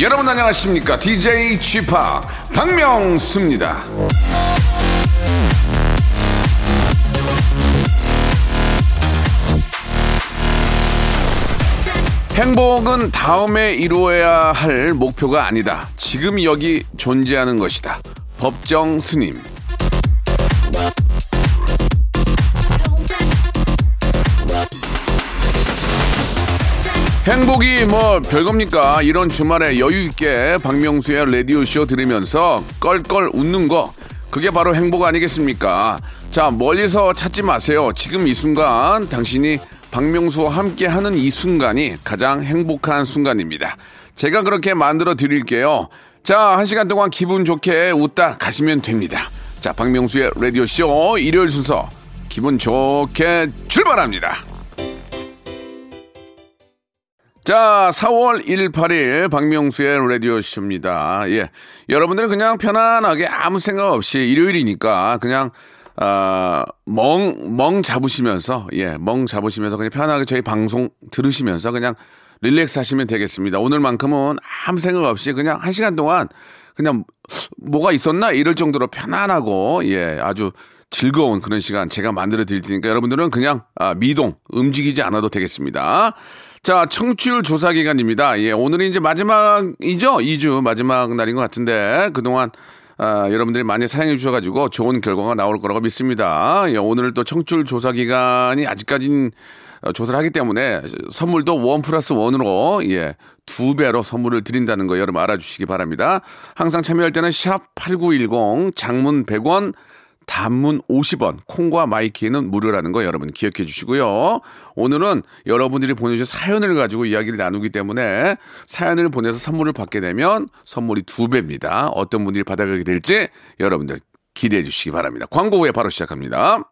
여러분 안녕하십니까? DJ g 파 박명수입니다. 행복은 다음에 이루어야 할 목표가 아니다. 지금 여기 존재하는 것이다. 법정 스님 행복이 뭐 별겁니까? 이런 주말에 여유 있게 박명수의 라디오 쇼 들으면서 껄껄 웃는 거 그게 바로 행복 아니겠습니까? 자 멀리서 찾지 마세요. 지금 이 순간 당신이 박명수와 함께 하는 이 순간이 가장 행복한 순간입니다. 제가 그렇게 만들어 드릴게요. 자, 한 시간 동안 기분 좋게 웃다 가시면 됩니다. 자, 박명수의 라디오 쇼 일요일 순서 기분 좋게 출발합니다. 자, 4월 18일 박명수의 라디오쇼입니다. 예. 여러분들은 그냥 편안하게 아무 생각 없이 일요일이니까 그냥, 아, 멍, 멍 잡으시면서, 예, 멍 잡으시면서 그냥 편하게 저희 방송 들으시면서 그냥 릴렉스 하시면 되겠습니다. 오늘만큼은 아무 생각 없이 그냥 한 시간 동안 그냥 뭐가 있었나 이럴 정도로 편안하고, 예, 아주 즐거운 그런 시간 제가 만들어 드릴 테니까 여러분들은 그냥 아, 미동, 움직이지 않아도 되겠습니다. 자, 청취율 조사 기간입니다. 예, 오늘이 이제 마지막이죠? 2주 마지막 날인 것 같은데, 그동안, 아, 여러분들이 많이 사랑해 주셔가지고 좋은 결과가 나올 거라고 믿습니다. 예, 오늘 또 청취율 조사 기간이 아직까지는 어, 조사를 하기 때문에 선물도 원 플러스 원으로, 예, 두 배로 선물을 드린다는 거 여러분 알아주시기 바랍니다. 항상 참여할 때는 샵 8910 장문 100원, 단문 50원, 콩과 마이케이는 무료라는 거 여러분 기억해 주시고요. 오늘은 여러분들이 보내주신 사연을 가지고 이야기를 나누기 때문에 사연을 보내서 선물을 받게 되면 선물이 두 배입니다. 어떤 분들이 받아가게 될지 여러분들 기대해 주시기 바랍니다. 광고 후에 바로 시작합니다.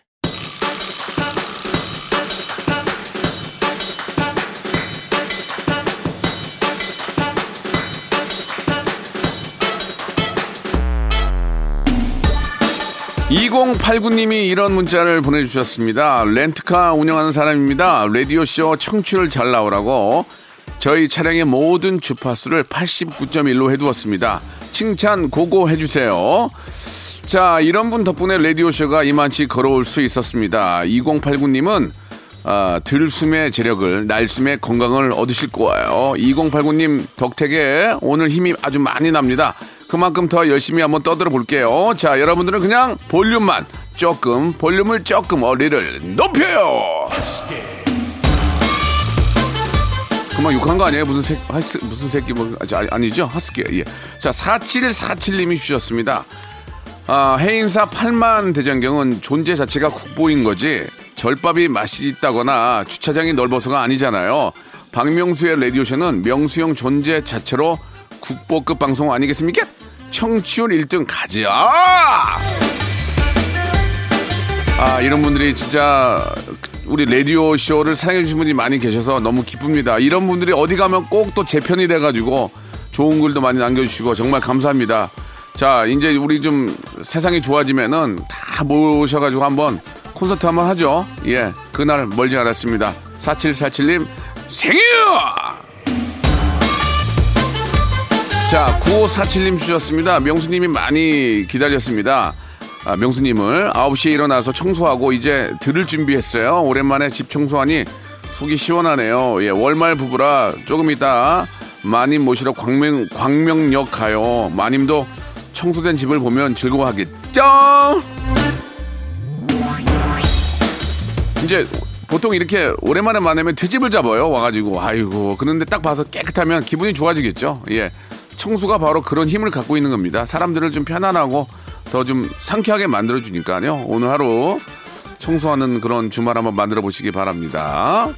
2089님이 이런 문자를 보내주셨습니다. 렌트카 운영하는 사람입니다. 라디오쇼 청취율 잘 나오라고 저희 차량의 모든 주파수를 89.1로 해두었습니다. 칭찬 고고 해주세요. 자, 이런 분 덕분에 라디오쇼가 이만치 걸어올 수 있었습니다. 2089님은 아, 들숨의 재력을, 날숨의 건강을 얻으실 거예요. 2089님 덕택에 오늘 힘이 아주 많이 납니다. 그만큼 더 열심히 한번 떠들어 볼게요. 자, 여러분들은 그냥 볼륨만 조금, 볼륨을 조금 어리를 높여요! 그만 욕한 거 아니에요? 무슨 새, 하스, 무슨 새끼, 뭐, 아, 아니죠? 하스키, 예. 자, 4747님이 주셨습니다. 아, 해인사 8만 대장경은 존재 자체가 국보인 거지 절밥이 맛이 있다거나 주차장이 넓어서가 아니잖아요. 박명수의 라디오쇼는 명수형 존재 자체로 국보급 방송 아니겠습니까? 청취율 1등 가자! 아, 이런 분들이 진짜 우리 라디오 쇼를 사랑해 주신 분이 많이 계셔서 너무 기쁩니다. 이런 분들이 어디 가면 꼭 또 제 편이 돼가지고 좋은 글도 많이 남겨주시고 정말 감사합니다. 자, 이제 우리 좀 세상이 좋아지면은 다 모셔가지고 한번 콘서트 한번 하죠. 예, 그날 멀지 않았습니다. 4747님 생일! 자, 9547님 주셨습니다. 명수님이 많이 기다렸습니다. 아, 명수님을 9시에 일어나서 청소하고 이제 들을 준비했어요. 오랜만에 집 청소하니 속이 시원하네요. 예, 월말 부부라 조금 이따 마님 모시러 광명, 광명역 가요. 마님도 청소된 집을 보면 즐거워하겠죠? 이제 보통 이렇게 오랜만에 만나면 트집을 잡아요. 와가지고 아이고 그런데 딱 봐서 깨끗하면 기분이 좋아지겠죠. 예, 청소가 바로 그런 힘을 갖고 있는 겁니다. 사람들을 좀 편안하고 더 좀 상쾌하게 만들어 주니까요. 오늘 하루 청소하는 그런 주말 한번 만들어 보시기 바랍니다.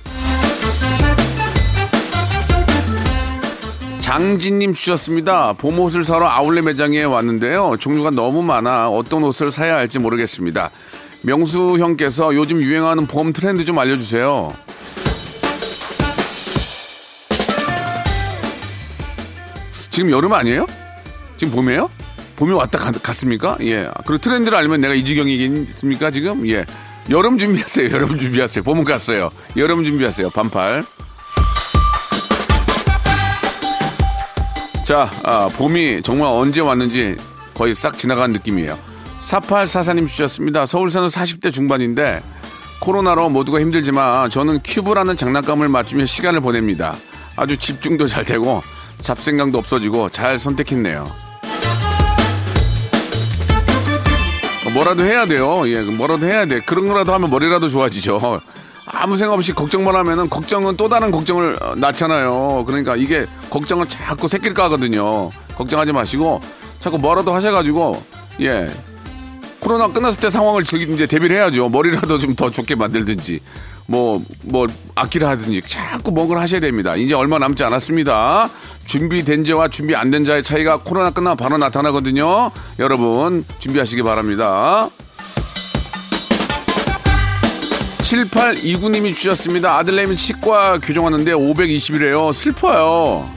장진님 주셨습니다. 봄 옷을 사러 아울렛 매장에 왔는데요. 종류가 너무 많아 어떤 옷을 사야 할지 모르겠습니다. 명수 형께서 요즘 유행하는 봄 트렌드 좀 알려주세요. 지금 여름 아니에요? 지금 봄이에요? 봄이 왔다 갔, 갔습니까? 예. 그리고 트렌드를 알면 내가 이 지경이겠습니까, 지금? 예. 여름 준비하세요, 여름 준비하세요. 봄은 갔어요. 여름 준비하세요, 반팔. 자, 아, 봄이 정말 언제 왔는지 거의 싹 지나간 느낌이에요. 4844님 주셨습니다. 서울 사는 40대 중반인데 코로나로 모두가 힘들지만 저는 큐브라는 장난감을 맞추며 시간을 보냅니다. 아주 집중도 잘 되고 잡생각도 없어지고 잘 선택했네요. 뭐라도 해야 돼요. 예, 뭐라도 해야 돼. 그런 거라도 하면 머리라도 좋아지죠. 아무 생각 없이 걱정만 하면은 걱정은 또 다른 걱정을 어, 낳잖아요. 그러니까 이게 걱정을 자꾸 새끼를 까거든요. 걱정하지 마시고 자꾸 뭐라도 하셔가지고 예 코로나 끝났을 때 상황을 즐기 이제 대비를 해야죠. 머리라도 좀 더 좋게 만들든지 뭐뭐 악기를 하든지 자꾸 뭔가를 하셔야 됩니다. 이제 얼마 남지 않았습니다. 준비된 자와 준비 안 된 자의 차이가 코로나 끝나면 바로 나타나거든요. 여러분 준비하시기 바랍니다. 7829님이 주셨습니다. 아들내미 치과 교정하는데 520이래요. 슬퍼요.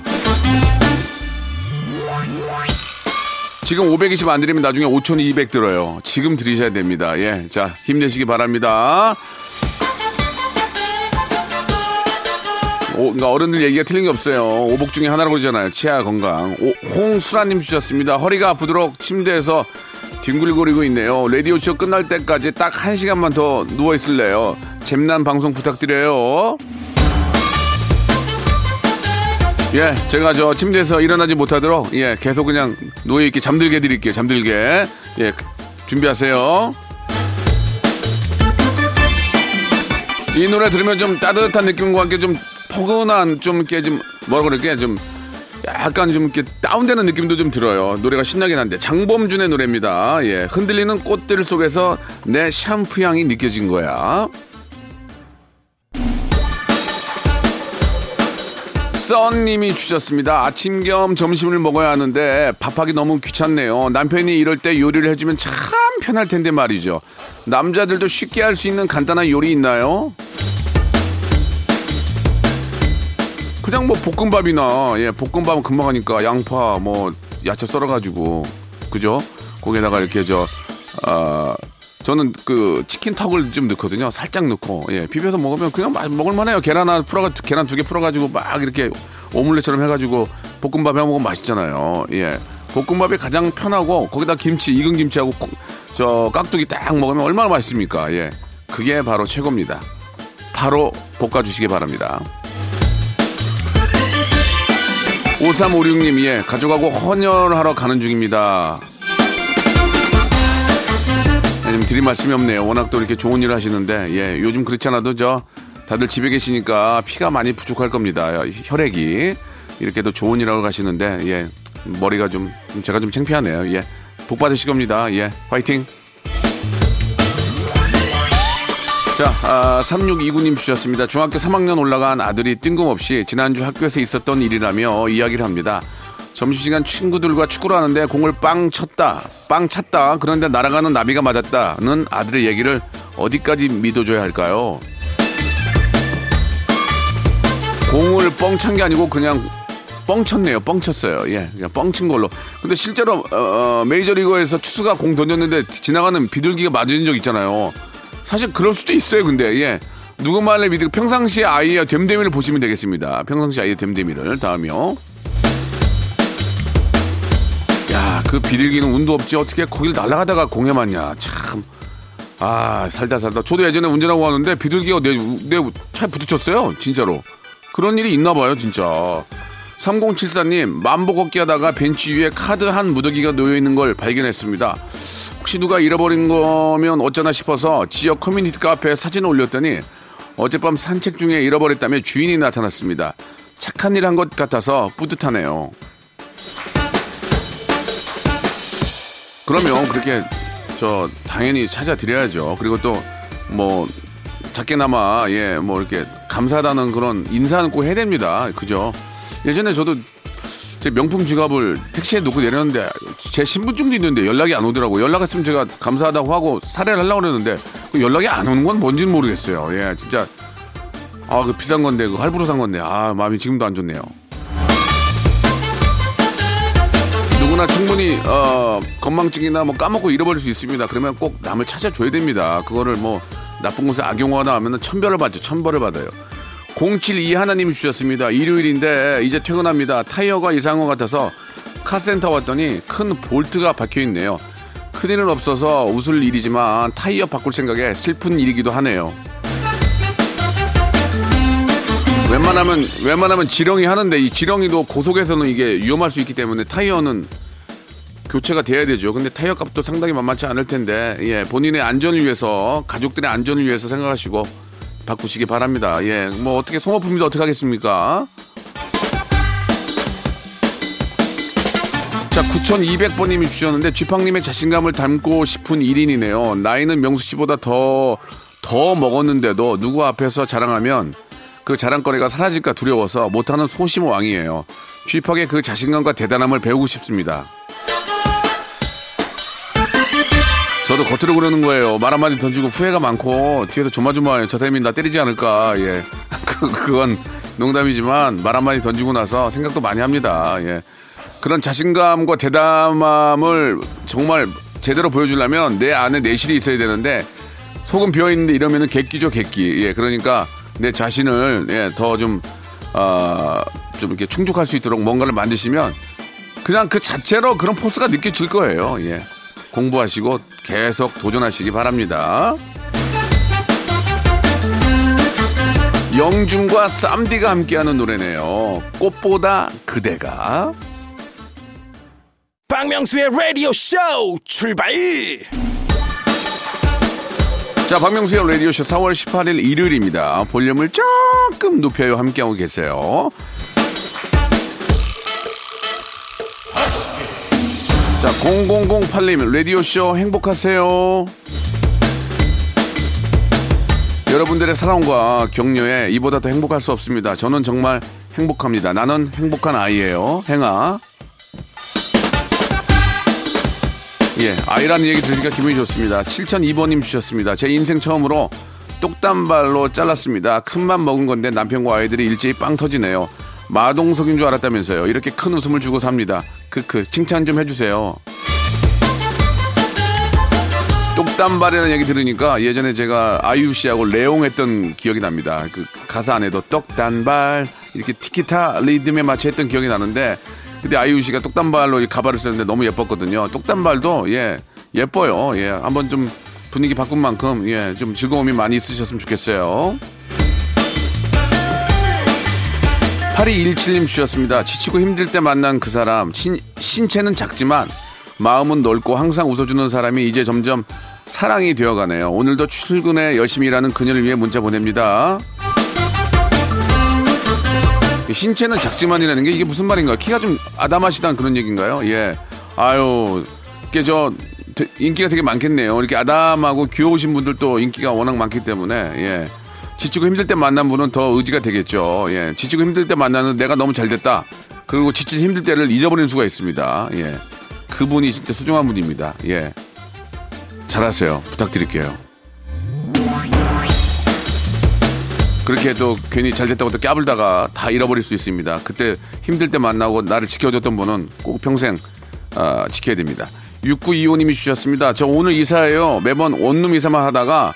지금 520 안 드리면 나중에 5,200 들어요. 지금 드리셔야 됩니다. 예. 자, 힘내시기 바랍니다. 오, 그러니까 어른들 얘기가 틀린 게 없어요. 오복 중에 하나라고 그러잖아요. 치아 건강. 오, 홍수라님 주셨습니다. 허리가 아프도록 침대에서 뒹굴거리고 있네요. 라디오쇼 끝날 때까지 딱 한 시간만 더 누워있을래요. 잼난 방송 부탁드려요. 예, 제가 저 침대에서 일어나지 못하도록 예, 계속 그냥 누워있게 잠들게 드릴게요. 잠들게. 예, 준비하세요. 이 노래 들으면 좀 따뜻한 느낌과 함께 좀 포근한 좀 이렇게 좀 뭐라 그럴게 좀 약간 좀 이렇게 다운되는 느낌도 좀 들어요. 노래가 신나긴 한데 장범준의 노래입니다. 예, 흔들리는 꽃들 속에서 내 샴푸 향이 느껴진 거야. 썬님이 주셨습니다. 아침 겸 점심을 먹어야 하는데 밥하기 너무 귀찮네요. 남편이 이럴 때 요리를 해주면 참 편할 텐데 말이죠. 남자들도 쉽게 할 수 있는 간단한 요리 있나요? 그냥 뭐 볶음밥이나 예 볶음밥은 금방 하니까 양파 뭐 야채 썰어가지고 그죠? 거기에다가 이렇게 저 아, 저는 그 치킨 턱을 좀 넣거든요. 살짝 넣고 예 비벼서 먹으면 그냥 마- 먹을만해요. 계란 하나 풀어가 계란 두 개 풀어가지고 막 이렇게 오믈렛처럼 해가지고 볶음밥 해 먹으면 맛있잖아요. 예 볶음밥이 가장 편하고 거기다 김치 익은 김치하고 코- 저 깍두기 딱 먹으면 얼마나 맛있습니까? 예 그게 바로 최고입니다. 바로 볶아 주시기 바랍니다. 5356님, 예, 가족하고 헌혈하러 가는 중입니다. 아니면 드릴 말씀이 없네요. 워낙 또 이렇게 좋은 일 하시는데, 예, 요즘 그렇지 않아도 저, 다들 집에 계시니까 피가 많이 부족할 겁니다. 혈액이. 이렇게 또 좋은 일하러 가시는데, 예, 머리가 좀, 제가 좀 창피하네요. 예, 복 받으실 겁니다. 예, 화이팅! 자, 아, 3629님 주셨습니다. 중학교 3학년 올라간 아들이 뜬금없이 지난주 학교에서 있었던 일이라며 이야기를 합니다. 점심시간 친구들과 축구를 하는데 공을 빵 쳤다, 빵 찼다, 그런데 날아가는 나비가 맞았다는 아들의 얘기를 어디까지 믿어줘야 할까요? 공을 뻥 찬 게 아니고 그냥 뻥 쳤네요. 뻥 쳤어요. 예, 그냥 뻥친 걸로. 근데 실제로 어, 어, 메이저리그에서 투수가 공 던졌는데 지나가는 비둘기가 맞은 적 있잖아요. 사실 그럴 수도 있어요. 근데 예. 누구만을 믿고 평상시에 아이의 됨됨이를 보시면 되겠습니다. 평상시 아이의 됨됨이를 다음이요. 야, 그 비둘기는 운도 없지 어떻게 거길 날아가다가 공에 맞냐. 참. 아, 살다 살다. 저도 예전에 운전하고 가는데 비둘기가 내, 내 차에 부딪혔어요. 진짜로. 그런 일이 있나 봐요, 진짜. 3074님, 만보 걷기 하다가 벤치 위에 카드 한 무더기가 놓여 있는 걸 발견했습니다. 혹시 누가 잃어버린 거면 어쩌나 싶어서 지역 커뮤니티 카페에 사진을 올렸더니 어젯밤 산책 중에 잃어버렸다며 주인이 나타났습니다. 착한 일 한 것 같아서 뿌듯하네요. 그러면 그렇게 저 당연히 찾아드려야죠. 그리고 또 뭐 작게나마 예 뭐 이렇게 감사하다는 그런 인사는 꼭 해야 됩니다. 그죠? 예전에 저도 제 명품 지갑을 택시에 놓고 내렸는데 제 신분증도 있는데 연락이 안 오더라고. 연락 왔으면 제가 감사하다고 하고 사례를 하려고 그랬는데 그 연락이 안 오는 건 뭔지는 모르겠어요. 예, 진짜 아, 그 비싼 건데 그 할부로 산 건데 아, 마음이 지금도 안 좋네요. 누구나 충분히 어, 건망증이나 뭐 까먹고 잃어버릴 수 있습니다. 그러면 꼭 남을 찾아줘야 됩니다. 그거를 뭐 나쁜 곳에 악용하다 하면 천벌을 받죠. 천벌을 받아요. 072 하나님 주셨습니다. 일요일인데 이제 퇴근합니다. 타이어가 이상한 것 같아서 카센터 왔더니 큰 볼트가 박혀 있네요. 큰일은 없어서 웃을 일이지만 타이어 바꿀 생각에 슬픈 일이기도 하네요. 웬만하면 웬만하면 지렁이 하는데 이 지렁이도 고속에서는 이게 위험할 수 있기 때문에 타이어는 교체가 돼야 되죠. 근데 타이어 값도 상당히 만만치 않을 텐데 예 본인의 안전을 위해서 가족들의 안전을 위해서 생각하시고 바꾸시기 바랍니다. 예 뭐 어떻게 소모품인데 어떻게 하겠습니까? 자, 9200번님이 주셨는데, 쥐팡님의 자신감을 닮고 싶은 1인이네요. 나이는 명수 씨보다 더, 더 먹었는데도 누구 앞에서 자랑하면 그 자랑거리가 사라질까 두려워서 못하는 소심 왕이에요. 쥐팍의 그 자신감과 대단함을 배우고 싶습니다. 저도 겉으로 그러는 거예요. 말 한마디 던지고 후회가 많고 뒤에서 조마조마해요. 저 사람이 나 때리지 않을까. 예. 그, 그건 농담이지만 말 한마디 던지고 나서 생각도 많이 합니다. 예. 그런 자신감과 대담함을 정말 제대로 보여주려면 내 안에 내실이 있어야 되는데 속은 비어 있는데 이러면은 객기죠 객기. 예, 그러니까 내 자신을 예, 더좀 어, 좀 이렇게 충족할 수 있도록 뭔가를 만드시면 그냥 그 자체로 그런 포스가 느껴질 거예요. 예. 공부하시고 계속 도전하시기 바랍니다. 영준과 쌈디가 함께하는 노래네요. 꽃보다 그대가. 박명수의 라디오 쇼 출발! 자, 박명수의 라디오 쇼 4월 18일 일요일입니다. 볼륨을 조금 높여요. 함께하고 계세요. 자, 0008님, 라디오쇼 행복하세요. 여러분들의 사랑과 격려에 이보다 더 행복할 수 없습니다. 저는 정말 행복합니다. 나는 행복한 아이예요. 행아. 예, 아이라는 얘기 들으니까 기분이 좋습니다. 7002번님 주셨습니다. 제 인생 처음으로 똑단발로 잘랐습니다. 큰맘 먹은 건데 남편과 아이들이 일제히 빵 터지네요. 마동석인 줄 알았다면서요. 이렇게 큰 웃음을 주고 삽니다. 크크, 칭찬 좀 해주세요. 똑단발이라는 얘기 들으니까 예전에 제가 아이유 씨하고 레옹했던 기억이 납니다. 그 가사 안에도 똑단발 이렇게 티키타 리듬에 맞춰 했던 기억이 나는데 근데 아이유 씨가 똑단발로 가발을 썼는데 너무 예뻤거든요. 똑단발도 예 예뻐요. 예 한번 좀 분위기 바꾼 만큼 예 좀 즐거움이 많이 있으셨으면 좋겠어요. 8217님 주셨습니다. 지치고 힘들 때 만난 그 사람 신, 신체는 작지만 마음은 넓고 항상 웃어주는 사람이 이제 점점 사랑이 되어가네요. 오늘도 출근에 열심히 일하는 그녀를 위해 문자 보냅니다. 신체는 작지만이라는 게 이게 무슨 말인가요? 키가 좀 아담하시다는 그런 얘기인가요? 예. 아유, 이게 저 인기가 되게 많겠네요. 이렇게 아담하고 귀여우신 분들도 인기가 워낙 많기 때문에 예. 지치고 힘들 때 만난 분은 더 의지가 되겠죠. 예. 지치고 힘들 때 만나는 내가 너무 잘 됐다. 그리고 지치고 힘들 때를 잊어버리는 수가 있습니다. 예. 그분이 진짜 소중한 분입니다. 예. 잘하세요. 부탁드릴게요. 그렇게 또 괜히 잘 됐다고 또 까불다가 다 잃어버릴 수 있습니다. 그때 힘들 때 만나고 나를 지켜줬던 분은 꼭 평생 어, 지켜야 됩니다. 6925님이 주셨습니다. 저 오늘 이사해요. 매번 원룸 이사만 하다가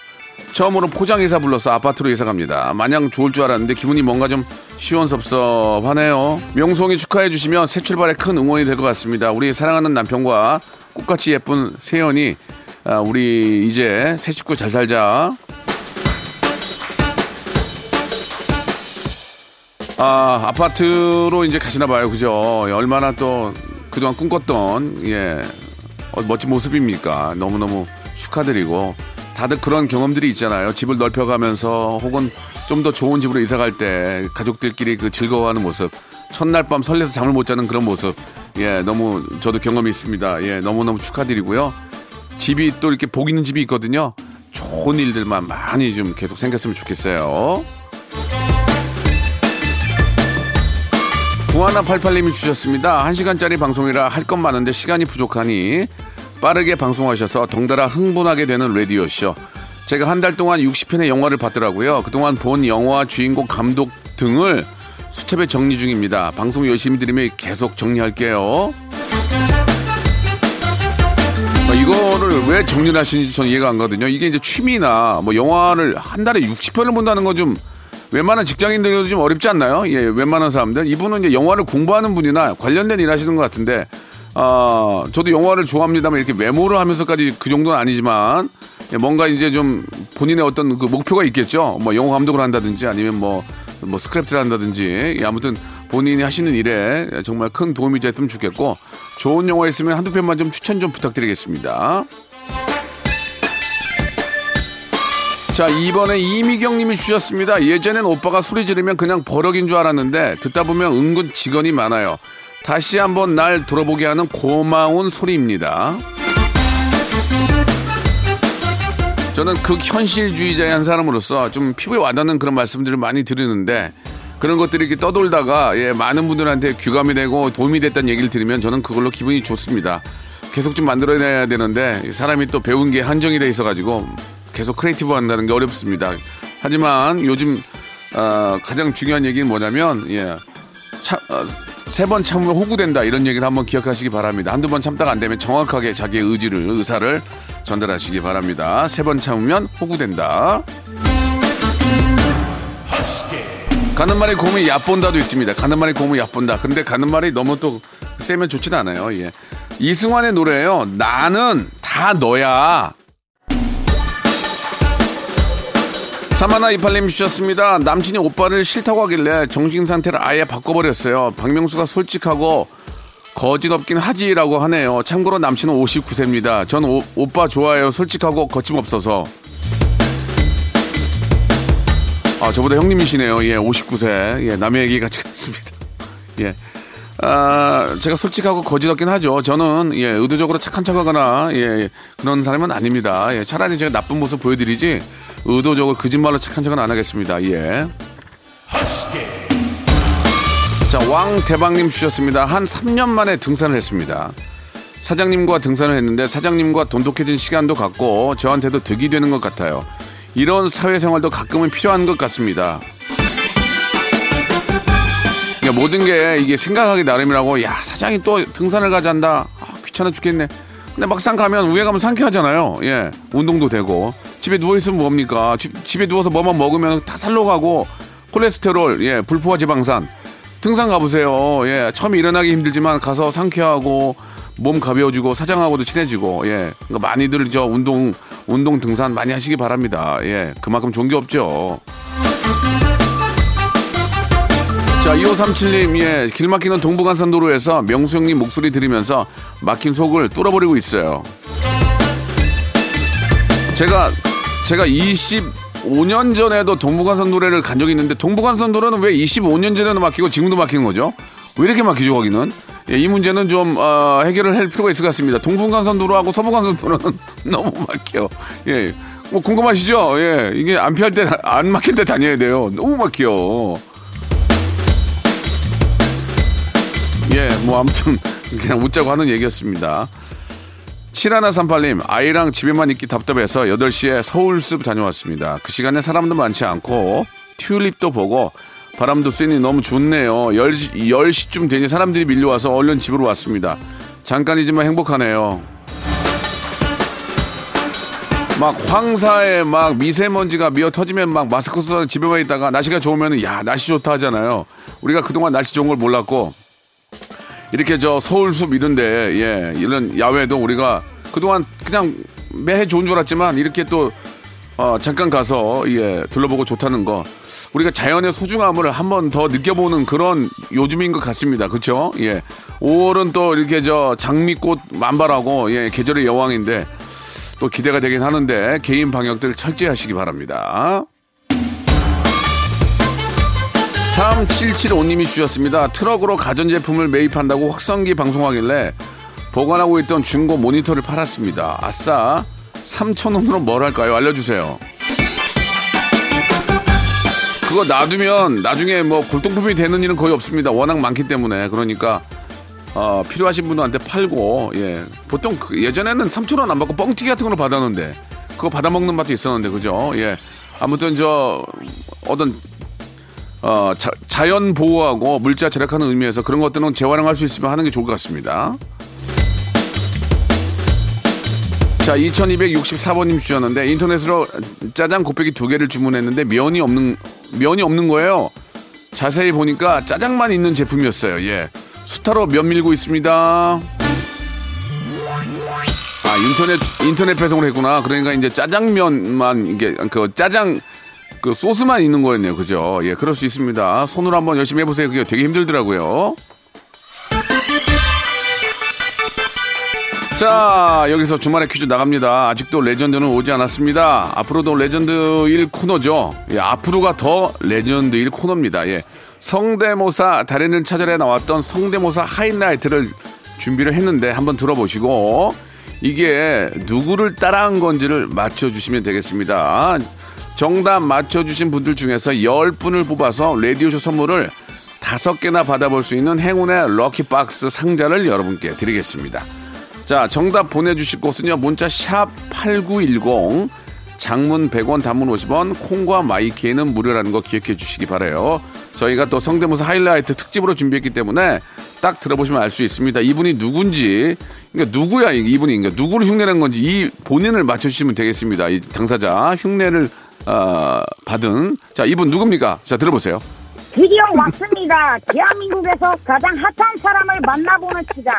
처음으로 포장 이사 불러서 아파트로 이사 갑니다. 마냥 좋을 줄 알았는데 기분이 뭔가 좀 시원섭섭하네요. 명송이 축하해 주시면 새 출발에 큰 응원이 될 것 같습니다. 우리 사랑하는 남편과 꽃같이 예쁜 세연이 아, 우리 이제 새 식구 잘 살자. 아, 아파트로 이제 가시나 봐요. 그죠? 얼마나 또 그동안 꿈꿨던, 예, 어, 멋진 모습입니까? 너무너무 축하드리고. 다들 그런 경험들이 있잖아요. 집을 넓혀가면서 혹은 좀 더 좋은 집으로 이사 갈 때 가족들끼리 그 즐거워하는 모습. 첫날 밤 설레서 잠을 못 자는 그런 모습. 예, 너무 저도 경험이 있습니다. 예, 너무너무 축하드리고요. 집이 또 이렇게 복 있는 집이 있거든요. 좋은 일들만 많이 좀 계속 생겼으면 좋겠어요. 구하나 88님이 주셨습니다. 1시간짜리 방송이라 할 것 많은데 시간이 부족하니 빠르게 방송하셔서 덩달아 흥분하게 되는 라디오쇼. 제가 한 달 동안 60편의 영화를 봤더라고요. 그동안 본 영화 주인공 감독 등을 수첩에 정리 중입니다. 방송 열심히 들으면 계속 정리할게요. 어, 이거를 왜 정리를 하시는지 저는 이해가 안 가거든요. 이게 이제 취미나 뭐 영화를 한 달에 60편을 본다는 건 좀 웬만한 직장인들도 좀 어렵지 않나요? 예, 웬만한 사람들. 이분은 이제 영화를 공부하는 분이나 관련된 일 하시는 것 같은데, 아, 저도 영화를 좋아합니다만 이렇게 메모를 하면서까지 그 정도는 아니지만, 예, 뭔가 이제 좀 본인의 어떤 그 목표가 있겠죠. 뭐 영화 감독을 한다든지 아니면 뭐, 뭐 스크립트를 한다든지, 예, 아무튼 본인이 하시는 일에 정말 큰 도움이 됐으면 좋겠고, 좋은 영화 있으면 한두 편만 좀 추천 좀 부탁드리겠습니다. 자, 이번에 이미경 님이 주셨습니다. 예전엔 오빠가 소리 지르면 그냥 버럭인 줄 알았는데 듣다 보면 은근 직원이 많아요. 다시 한번 날 들어보게 하는 고마운 소리입니다. 저는 극현실주의자의 한 사람으로서 좀 피부에 와닿는 그런 말씀들을 많이 들으는데 그런 것들이 이렇게 떠돌다가 예, 많은 분들한테 규감이 되고 도움이 됐다는 얘기를 들으면 저는 그걸로 기분이 좋습니다. 계속 좀 만들어내야 되는데 사람이 또 배운 게 한정이 돼 있어가지고 계속 creative 한다는 게 어렵습니다. 하지만 요즘 어, 가장 중요한 얘기는 뭐냐면 예, 어, 세 번 참으면 호구된다 이런 얘기를 한번 기억하시기 바랍니다. 한두 번 참다가 안 되면 정확하게 자기의 의지를 의사를 전달하시기 바랍니다. 세 번 참으면 호구된다. 가는 말이 고우면 얕본다도 있습니다. 가는 말이 고우면 얕본다. 근데 가는 말이 너무 또 세면 좋진 않아요. 예. 이승환의 노래예요. 나는 다 너야. 사마나 이팔님 주셨습니다. 남친이 오빠를 싫다고 하길래 정신 상태를 아예 바꿔버렸어요. 박명수가 솔직하고 거짓 없긴 하지라고 하네요. 참고로 남친은 59세입니다. 전 오, 오빠 좋아해요. 솔직하고 거침없어서. 아, 저보다 형님이시네요. 예, 59세. 예, 남의 얘기 같이 갔습니다. 예. 아, 제가 솔직하고 거짓 없긴 하죠. 저는, 예, 의도적으로 착한 척 하거나, 예, 그런 사람은 아닙니다. 예, 차라리 제가 나쁜 모습 보여드리지, 의도적으로 거짓말로 착한 척은 안 하겠습니다. 예. 자, 왕 대방님 주셨습니다. 한 3년 만에 등산을 했습니다. 사장님과 등산을 했는데 사장님과 돈독해진 시간도 갖고 저한테도 득이 되는 것 같아요. 이런 사회생활도 가끔은 필요한 것 같습니다. 그러니까 모든 게 이게 생각하기 나름이라고 야 사장이 또 등산을 가자한다 아, 귀찮아 죽겠네 근데 막상 가면 위에 가면 상쾌하잖아요 예 운동도 되고 집에 누워있으면 뭡니까? 지, 집에 누워서 뭐만 먹으면 다 살로 가고 콜레스테롤, 예, 불포화 지방산. 등산 가보세요. 예, 처음에 일어나기 힘들지만 가서 상쾌하고 몸 가벼워지고 사장하고도 친해지고, 예. 그러니까 많이들 저 운동, 운동 등산 많이 하시기 바랍니다. 예, 그만큼 좋은 게 없죠. 자, 2537님, 예, 길 막히는 동부간선도로에서 명수 형님 목소리 들으면서 막힌 속을 뚫어버리고 있어요. 제가 제가 25년 전에도 동부간선 노래를 간 적이 있는데 동부간선 노래는 왜 25년 전에도 막히고 지금도 막히는 거죠? 왜 이렇게 막히죠 거기는? 예, 이 문제는 좀 어, 해결을 할 필요가 있을 것 같습니다. 동부간선 도로하고 서부간선 도로는 너무 막혀. 예, 뭐 궁금하시죠? 예, 이게 안 피할 때 안 막힐 때 다녀야 돼요. 너무 막혀. 예, 뭐 아무튼 그냥 웃자고 하는 얘기였습니다. 7138님, 아이랑 집에만 있기 답답해서 8시에 서울숲 다녀왔습니다. 그 시간에 사람도 많지 않고 튤립도 보고 바람도 쐬니 너무 좋네요. 10시, 10시쯤 되니 사람들이 밀려와서 얼른 집으로 왔습니다. 잠깐이지만 행복하네요. 막 황사에 막 미세먼지가 미어 터지면 막 마스크 쓰고 집에만 있다가 날씨가 좋으면 야 날씨 좋다 하잖아요. 우리가 그동안 날씨 좋은 걸 몰랐고 이렇게 저 서울숲 이런데 예 이런 야외도 우리가 그동안 그냥 매해 좋은 줄 알았지만 이렇게 또 어, 잠깐 가서 예 둘러보고 좋다는 거 우리가 자연의 소중함을 한 번 더 느껴보는 그런 요즘인 것 같습니다. 그렇죠? 예 5월은 또 이렇게 저 장미꽃 만발하고 예 계절의 여왕인데 또 기대가 되긴 하는데 개인 방역들 철저히 하시기 바랍니다. 3775님이 주셨습니다. 트럭으로 가전제품을 매입한다고 확성기 방송하길래 보관하고 있던 중고 모니터를 팔았습니다. 아싸, 3,000원으로 뭘 할까요? 알려주세요. 그거 놔두면 나중에 뭐 골동품이 되는 일은 거의 없습니다. 워낙 많기 때문에. 그러니까, 어, 필요하신 분들한테 팔고, 예. 보통 그 예전에는 3,000원 안 받고 뻥튀기 같은 걸로 받았는데, 그거 받아먹는 맛도 있었는데, 그죠? 예. 아무튼 저, 어떤 어, 자, 자연 보호하고 물자 절약하는 의미에서 그런 것들은 재활용할 수 있으면 하는 게 좋을 것 같습니다. 자, 2264번님 주셨는데 인터넷으로 짜장 곱빼기 두 개를 주문했는데 면이 없는 면이 없는 거예요. 자세히 보니까 짜장만 있는 제품이었어요. 예. 수타로 면 밀고 있습니다. 아, 인터넷 인터넷 배송을 했구나. 그러니까 이제 짜장면만 이게 그 짜장 그 소스만 있는 거였네요. 그죠? 예, 그럴 수 있습니다. 손으로 한번 열심히 해보세요. 그게 되게 힘들더라고요. 자, 여기서 주말에 퀴즈 나갑니다. 아직도 레전드는 오지 않았습니다. 앞으로도 레전드일 코너죠. 예, 앞으로가 더 레전드일 코너입니다. 예. 성대모사 달인을 찾아라에 나왔던 성대모사 하이라이트를 준비를 했는데 한번 들어보시고 이게 누구를 따라한 건지를 맞춰주시면 되겠습니다. 정답 맞춰주신 분들 중에서 10분을 뽑아서 라디오쇼 선물을 5개나 받아볼 수 있는 행운의 럭키박스 상자를 여러분께 드리겠습니다. 자, 정답 보내주실 곳은요. 문자 샵8910 장문 100원 단문 50원 콩과 마이키에는 무료라는 거 기억해 주시기 바래요. 저희가 또 성대모사 하이라이트 특집으로 준비했기 때문에 딱 들어보시면 알 수 있습니다. 이분이 누군지 그러니까 누구야 이분이 그러니까 누구를 흉내낸 건지 이 본인을 맞춰주시면 되겠습니다. 이 당사자 흉내를 어, 받은 자 이분 누굽니까? 자 들어보세요. 드디어 왔습니다. 대한민국에서 가장 핫한 사람을 만나보는 시간.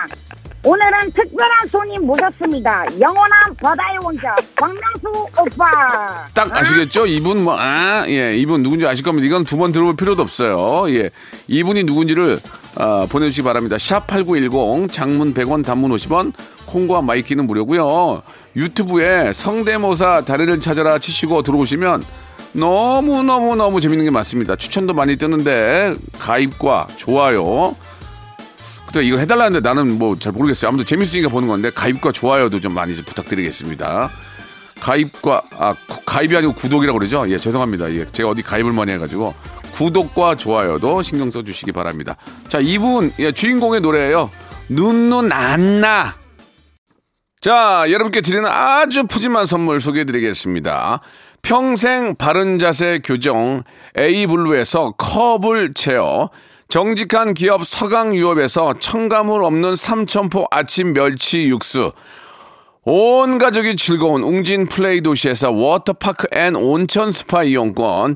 오늘은 특별한 손님 모셨습니다. 영원한 바다의 왕자 박명수 오빠. 딱 아시겠죠? 이분 뭐, 아, 예, 이분 누군지 아실 겁니다. 이건 두 번 들어볼 필요도 없어요. 예. 이분이 누군지를, 어, 보내주시기 바랍니다. 샵 8910, 장문 100원, 단문 50원, 콩과 마이케이는 무료고요 유튜브에 성대모사 달인을 찾아라 치시고 들어오시면 너무너무너무 재밌는 게 많습니다. 추천도 많이 뜨는데, 가입과 좋아요, 그때 이거 해달라는데 나는 뭐 잘 모르겠어요. 아무튼 재밌으니까 보는 건데 가입과 좋아요도 좀 많이 좀 부탁드리겠습니다. 가입과 아 가입이 아니고 구독이라고 그러죠? 예 죄송합니다. 예 제가 어디 가입을 많이 해가지고 구독과 좋아요도 신경 써주시기 바랍니다. 자 이분 예 주인공의 노래예요. 눈눈 안나. 자 여러분께 드리는 아주 푸짐한 선물 소개해드리겠습니다. 평생 바른 자세 교정 에이블루에서 커블체어 정직한 기업 서강유업에서 첨가물 없는 삼천포 아침 멸치 육수 온 가족이 즐거운 웅진 플레이 도시에서 워터파크 and 온천 스파 이용권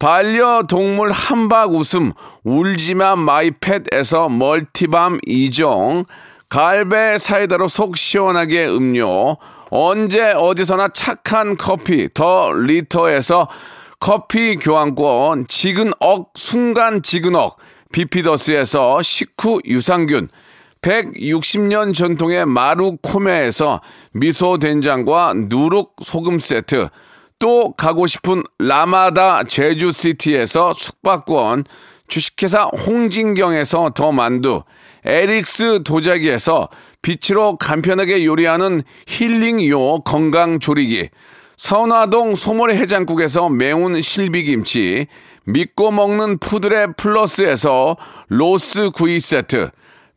반려동물 한박 웃음 울지마 마이팻에서 멀티밤 2종, 갈배 사이다로 속 시원하게 음료, 언제 어디서나 착한 커피 더 리터에서 커피 교환권, 지근억 순간 지근억, 비피더스에서 식후 유산균, 160년 전통의 마루코메에서 미소 된장과 누룩 소금 세트, 또 가고 싶은 라마다 제주시티에서 숙박권, 주식회사 홍진경에서 더 만두, 에릭스 도자기에서 빛으로 간편하게 요리하는 힐링요 건강조리기, 선화동 소몰 해장국에서 매운 실비김치, 믿고 먹는 푸드의 플러스에서 로스 구이 세트,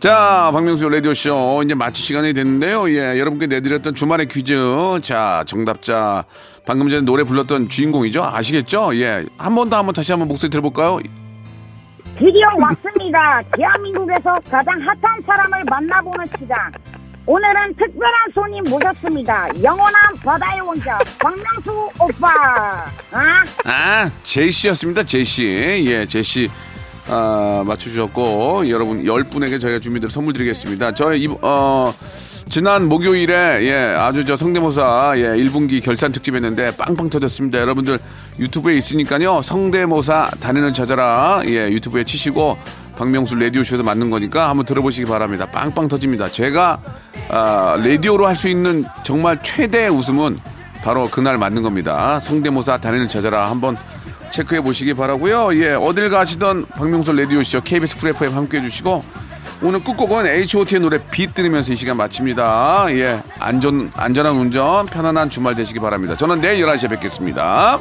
자, 박명수 라디오쇼 이제 마칠 시간이 됐는데요. 예, 여러분께 내드렸던 주말의 퀴즈. 자, 정답자. 방금 전에 노래 불렀던 주인공이죠? 아시겠죠? 예. 한 번 더 한 번 다시 한번 목소리 들어볼까요? 드디어 왔습니다. 대한민국에서 가장 핫한 사람을 만나보는 시간. 오늘은 특별한 손님 모셨습니다. 영원한 바다의 왕자 박명수 오빠. 아? 아, 제시였습니다. 제시. 예, 제시. 아, 맞춰주셨고, 여러분, 10분에게 저희가 준비된 선물 드리겠습니다. 저희, 이, 어, 지난 목요일에, 예, 아주 저 성대모사, 예, 1분기 결산 특집 했는데 빵빵 터졌습니다. 여러분들 유튜브에 있으니까요. 성대모사 단연을 찾아라. 예, 유튜브에 치시고, 박명수 라디오쇼도 맞는 거니까 한번 들어보시기 바랍니다. 빵빵 터집니다. 제가, 아, 라디오로 할 수 있는 정말 최대 웃음은 바로 그날 맞는 겁니다. 성대모사 단연을 찾아라. 한번 체크해 보시기 바라고요. 예, 어딜 가시던 박명수 라디오쇼 KBS 쿨 FM 함께 해 주시고 오늘 끝곡은 H.O.T의 노래 빛 들으면서 이 시간 마칩니다. 예, 안전 안전한 운전, 편안한 주말 되시기 바랍니다. 저는 내일 11시에 뵙겠습니다.